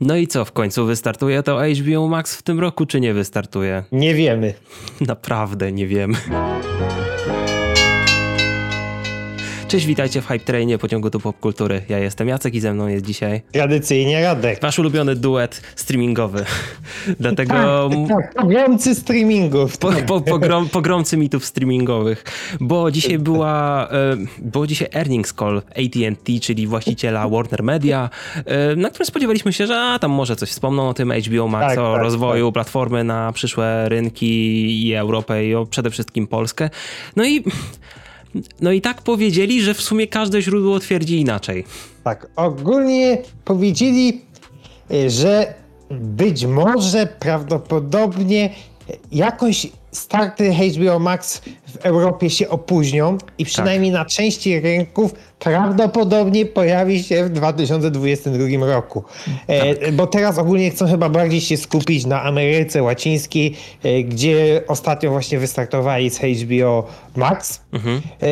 No i co, w końcu wystartuje to HBO Max w tym roku, czy nie wystartuje? Nie wiemy. Naprawdę nie wiemy. Cześć, witajcie w Hype Trainie pociągu do popkultury. Ja jestem Jacek i ze mną jest dzisiaj Tradycyjnie Radek. wasz ulubiony duet streamingowy. Dlatego Tak, tak, pogromcy streamingów. po, po, pogrom, pogromcy mitów streamingowych, bo dzisiaj była, e, było dzisiaj earnings call AT&T, czyli właściciela Warner Media, e, na którym spodziewaliśmy się, że a, tam może coś wspomną o tym HBO Max, Tak, o tak, rozwoju platformy na przyszłe rynki i Europę i o przede wszystkim Polskę. No i no i tak powiedzieli, że w sumie każde źródło twierdzi inaczej. Tak, ogólnie powiedzieli, y, że być może prawdopodobnie jakoś starty HBO Max w Europie się opóźnią i przynajmniej na części rynków prawdopodobnie pojawi się w 2022 roku. E, bo teraz ogólnie chcą chyba bardziej się skupić na Ameryce Łacińskiej, e, gdzie ostatnio właśnie wystartowali z HBO Max. E,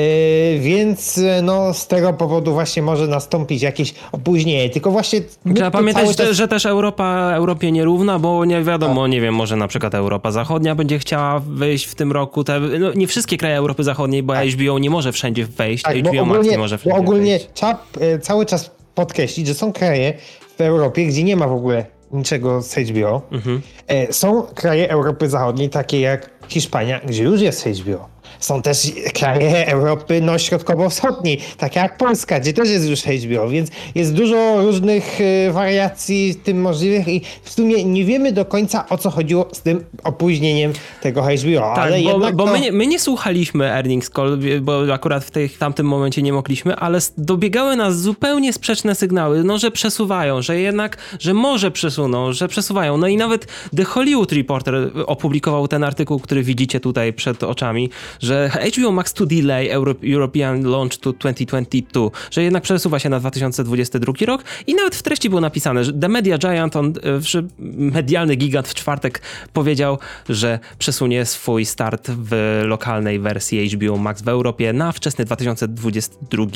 więc no, z tego powodu właśnie może nastąpić jakieś opóźnienie. Tylko właśnie. Trzeba pamiętać, czas- że też Europa Europie nierówna, bo nie wiadomo, nie wiem, może na przykład Europa Zachodnia będzie chciała wejść w tym roku. Te, no, nie wszystkie kraje Europy Zachodniej, bo HBO nie może wszędzie wejść, Tak, HBO bo Max ogólnie, nie może bo wszędzie ogólnie wejść. trzeba e, cały czas podkreślić, że są kraje w Europie, gdzie nie ma w ogóle niczego z HBO. Mhm. E, Są kraje Europy Zachodniej, takie jak Hiszpania, gdzie już jest HBO. Są też kraje Europy no, środkowo-wschodniej, takie jak Polska, gdzie też jest już HBO, więc jest dużo różnych e, wariacji tym możliwych i w sumie nie wiemy do końca o co chodziło z tym opóźnieniem tego HBO, Tak, ale bo, jednak bo no, my, nie, my nie słuchaliśmy earnings call, bo akurat w, tej, tamtym momencie nie mogliśmy, ale dobiegały nas zupełnie sprzeczne sygnały, no że przesuwają, że jednak, że może przesuną, że przesuwają. No i nawet The Hollywood Reporter opublikował ten artykuł, który widzicie tutaj przed oczami, że HBO Max to delay Euro European launch to 2022, że jednak przesuwa się na 2022 rok i nawet w treści było napisane, że The Media Giant, on, e, że medialny gigant w czwartek powiedział, że przesunie swój start w lokalnej wersji HBO Max w Europie na wczesny 2022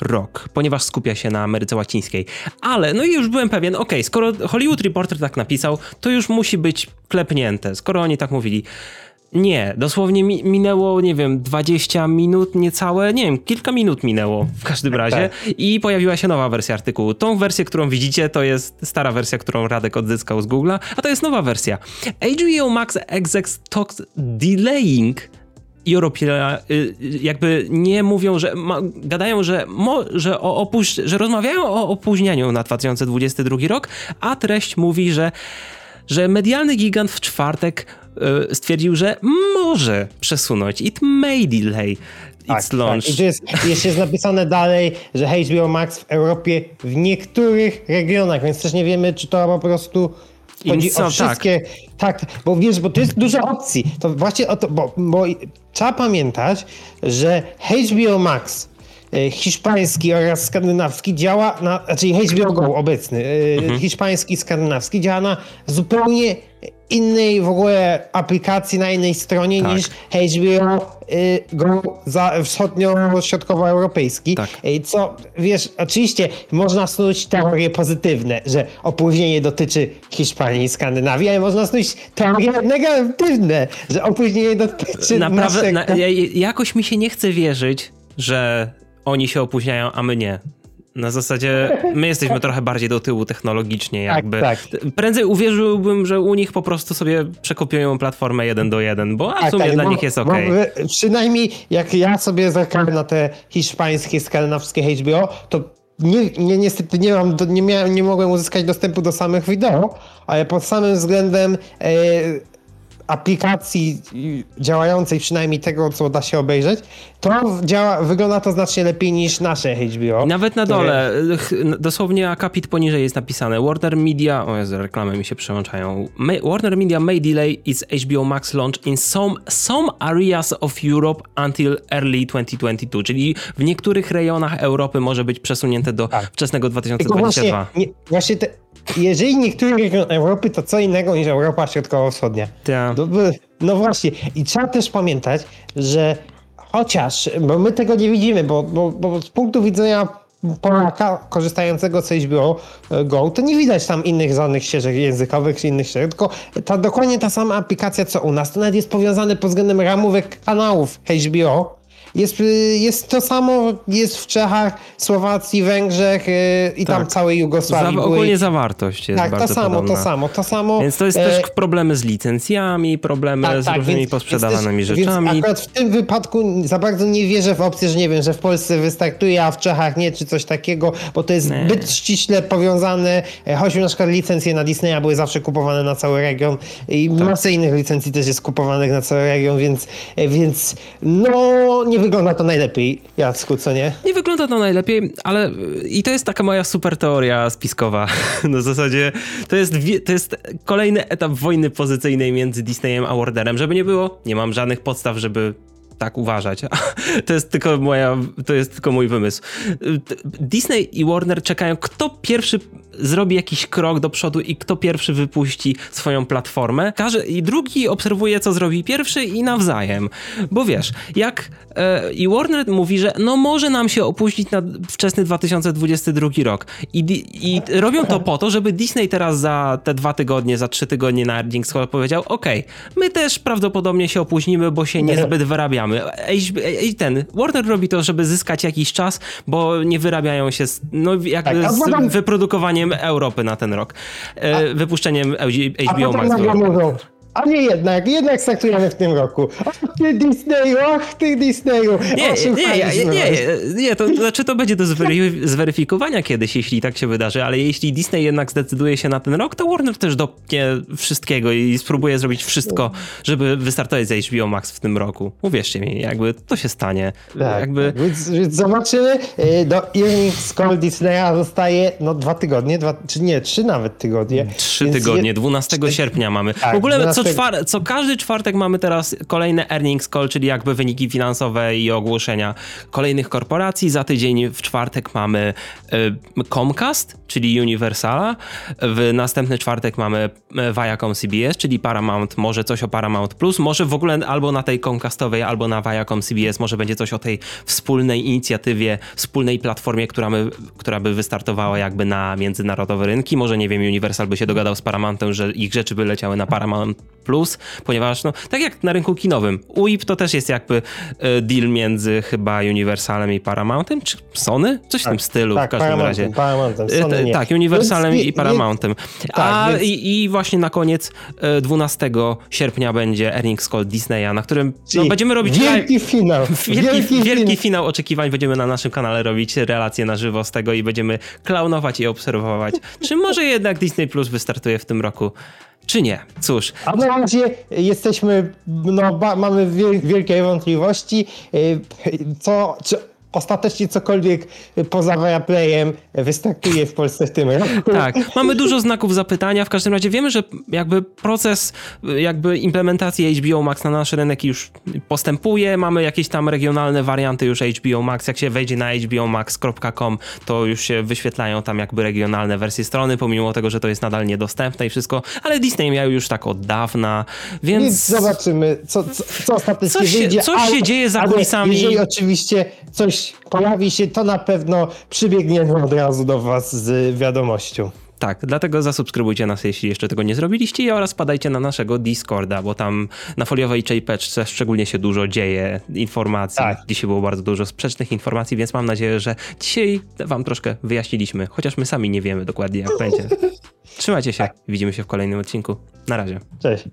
rok, ponieważ skupia się na Ameryce Łacińskiej. Ale, no i już byłem pewien, okej, skoro Hollywood Reporter tak napisał, to już musi być klepnięte, skoro oni tak mówili. Nie, dosłownie mi, minęło, nie wiem, 20 minut niecałe, nie wiem, kilka minut minęło w każdym razie i pojawiła się nowa wersja artykułu. Tą wersję, którą widzicie, to jest stara wersja, którą Radek odzyskał z Google'a, a to jest nowa wersja. HBO Max execs talks delaying Europie y, jakby nie mówią, że ma, gadają, że, mo, że, o opuś, że rozmawiają o opóźnieniu na 2022 rok, a treść mówi, że że medialny gigant w czwartek y, stwierdził, że może przesunąć. It may delay its Tak, launch. Tak. I jest, jeszcze jest napisane dalej, że HBO Max w Europie w niektórych regionach, więc też nie wiemy, czy to po prostu chodzi co, o wszystkie. Tak. bo wiesz, bo to jest dużo opcji. To właśnie o to, bo, bo trzeba pamiętać, że HBO Max e, hiszpański oraz skandynawski działa na, znaczy HBO Go obecny, e, hiszpański, skandynawski działa na zupełnie innej w ogóle aplikacji, na innej stronie Tak. niż HBO y, Go za wschodnio-środkowoeuropejski. Tak. Co, wiesz, oczywiście można snuć teorie pozytywne, że opóźnienie dotyczy Hiszpanii i Skandynawii, ale można snuć teorie negatywne, że opóźnienie dotyczy Naprawdę, naszego... na, ja- jakoś mi się nie chce wierzyć, że oni się opóźniają, a my nie. Na zasadzie my jesteśmy trochę bardziej do tyłu technologicznie, Tak, jakby. tak. Prędzej uwierzyłbym, że u nich po prostu sobie przekopiują platformę jeden do jeden, bo a w sumie dla bo- nich jest bo okej. wy- Przynajmniej jak ja sobie zerkałem na te hiszpańskie, skandynawskie HBO, to nie, nie, niestety nie mam, nie, miałem, nie mogłem uzyskać dostępu do samych wideo, ale pod samym względem e, aplikacji działającej, przynajmniej tego, co da się obejrzeć, to działa, wygląda to znacznie lepiej niż nasze HBO. Nawet na które- dole, ch- dosłownie akapit poniżej jest napisane Warner Media, o Jezu, reklamy mi się przełączają. Warner Media may delay its HBO Max launch in some, some areas of Europe until early 2022, czyli w niektórych rejonach Europy może być przesunięte do Tak. wczesnego Tylko 2022. właśnie, nie, właśnie te, jeżeli niektóre regiony Europy to co innego niż Europa Środkowo-Wschodnia. Ta. No, no właśnie. I trzeba też pamiętać, że chociaż, bo my tego nie widzimy, bo, bo, bo z punktu widzenia Polaka korzystającego z HBO Go, to nie widać tam innych żadnych ścieżek językowych czy innych ścieżek, tylko ta, dokładnie ta sama aplikacja co u nas. To nawet jest powiązane pod względem ramówek kanałów HBO. Jest, y, jest to samo, jest w Czechach, Słowacji, Węgrzech yy, i tam Tak. całej Jugosławii. Za, ogólnie zawartość jest tak, to bardzo samo, podobna. to samo, to samo. Więc to jest E, też problemy z licencjami, problemy z różnymi więc- posprzedawanymi więc też- rzeczami. Więc akurat w tym wypadku za bardzo nie wierzę w opcję, że nie wiem, że w Polsce wystartuje, a w Czechach nie, czy coś takiego, bo to jest Nie. zbyt ściśle powiązane. E, Choćby na przykład licencje na Disneya były zawsze kupowane na cały region i Tak. masę innych licencji też jest kupowanych na cały region, więc, e, więc no nie wygląda to najlepiej, Jacku, co nie? Nie wygląda to najlepiej, ale i to jest taka moja super teoria spiskowa. Na zasadzie to jest, to jest kolejny etap wojny pozycyjnej między Disneyem a Warnerem. Żeby nie było, nie mam żadnych podstaw, żeby tak uważać. To jest tylko moja, to jest tylko mój wymysł. Disney i Warner czekają, kto pierwszy zrobi jakiś krok do przodu i kto pierwszy wypuści swoją platformę. Każdy, I drugi obserwuje, co zrobi pierwszy i nawzajem. Bo wiesz, jak e, i Warner mówi, że no może nam się opóźnić na wczesny 2022 rok. I, I robią to po to, żeby Disney teraz za te dwa tygodnie, za trzy tygodnie na Earnings powiedział, okej, my też prawdopodobnie się opóźnimy, bo się niezbyt wyrabiamy. HB, I ten, Warner robi to, żeby zyskać jakiś czas, bo nie wyrabiają się z, no, jakby Tak, a z potem- wyprodukowaniem Europy na ten rok. E, wypuszczeniem A HBO potem Max. nagle mówią, a nie jednak, jednak startujemy w tym roku. Ach ty Disneyu, ach ty Disneyu. Nie, nie, nie, nie, nie, to znaczy to będzie do zwery- zweryfikowania kiedyś, jeśli tak się wydarzy, ale jeśli Disney jednak zdecyduje się na ten rok, to Warner też dopnie wszystkiego i spróbuje zrobić wszystko, żeby wystartować z HBO Max w tym roku. Uwierzcie mi, jakby to się stanie. Tak, jakby... tak. Więc, zobaczymy. Y, Do Earnings Call Disneya zostaje no dwa tygodnie, dwa, czy nie, trzy nawet tygodnie. Trzy tygodnie, je- 12 sierpnia mamy. Tak, w ogóle co, 12 czwar- co każdy czwartek mamy teraz kolejne earnings call, czyli jakby wyniki finansowe i ogłoszenia kolejnych korporacji. Za tydzień w czwartek mamy y, Comcast, czyli Universala. W następny czwartek mamy y, Viacom CBS, czyli Paramount, może coś o Paramount Plus, może w ogóle albo na tej Comcastowej, albo na Viacom CBS, może będzie coś o tej wspólnej inicjatywie, wspólnej platformie, która, my, która by wystartowała jakby na międzynarodowe rynki. Może nie wiem, Universal by się dogadał z Paramountem, że ich rzeczy by leciały na Paramount Plus, ponieważ no, tak jak na rynku kinowym, UIP to też jest jakby e, deal między chyba Universalem i Paramountem, czy Sony? Coś w tym stylu tak, w każdym Paramountem, razie. Paramountem, E, Sony nie. Tak, Universalem Więc- i Paramountem. tak, A więc- i, i właśnie na koniec e, 12 sierpnia będzie Earnings Call Disneya, na którym no, będziemy robić Wielki finał. Wielki, wielki, finał. finał oczekiwań. Będziemy na naszym kanale robić relacje na żywo z tego i będziemy klaunować i obserwować, czy może jednak Disney Plus wystartuje w tym roku, czy nie. Cóż, A na razie jesteśmy, no, ba, mamy wiel, wielkie wątpliwości, y, co, czy ostatecznie cokolwiek poza Viaplayem wystartuje w Polsce w tym roku. tak, mamy dużo znaków zapytania. W każdym razie wiemy, że jakby proces jakby implementacji HBO Max na nasz rynek już postępuje. Mamy jakieś tam regionalne warianty już HBO Max. Jak się wejdzie na hbomax.com, to już się wyświetlają tam jakby regionalne wersje strony, pomimo tego, że to jest nadal niedostępne i wszystko. Ale Disney miał już tak od dawna, więc... Więc zobaczymy, co, co, co ostatecznie Coś się- wyjdzie. coś się ale- dzieje za kulisami. Jeżeli oczywiście coś pojawi się, to na pewno przybiegniemy od razu do was z wiadomością. Tak, dlatego zasubskrybujcie nas, jeśli jeszcze tego nie zrobiliście oraz padajcie na naszego Discorda, bo tam na foliowej czejpeczce szczególnie się dużo dzieje informacji. Tak. Dzisiaj było bardzo dużo sprzecznych informacji, więc mam nadzieję, że dzisiaj wam troszkę wyjaśniliśmy, chociaż my sami nie wiemy dokładnie jak będzie. Trzymajcie się, widzimy się w kolejnym odcinku. Na razie. Cześć.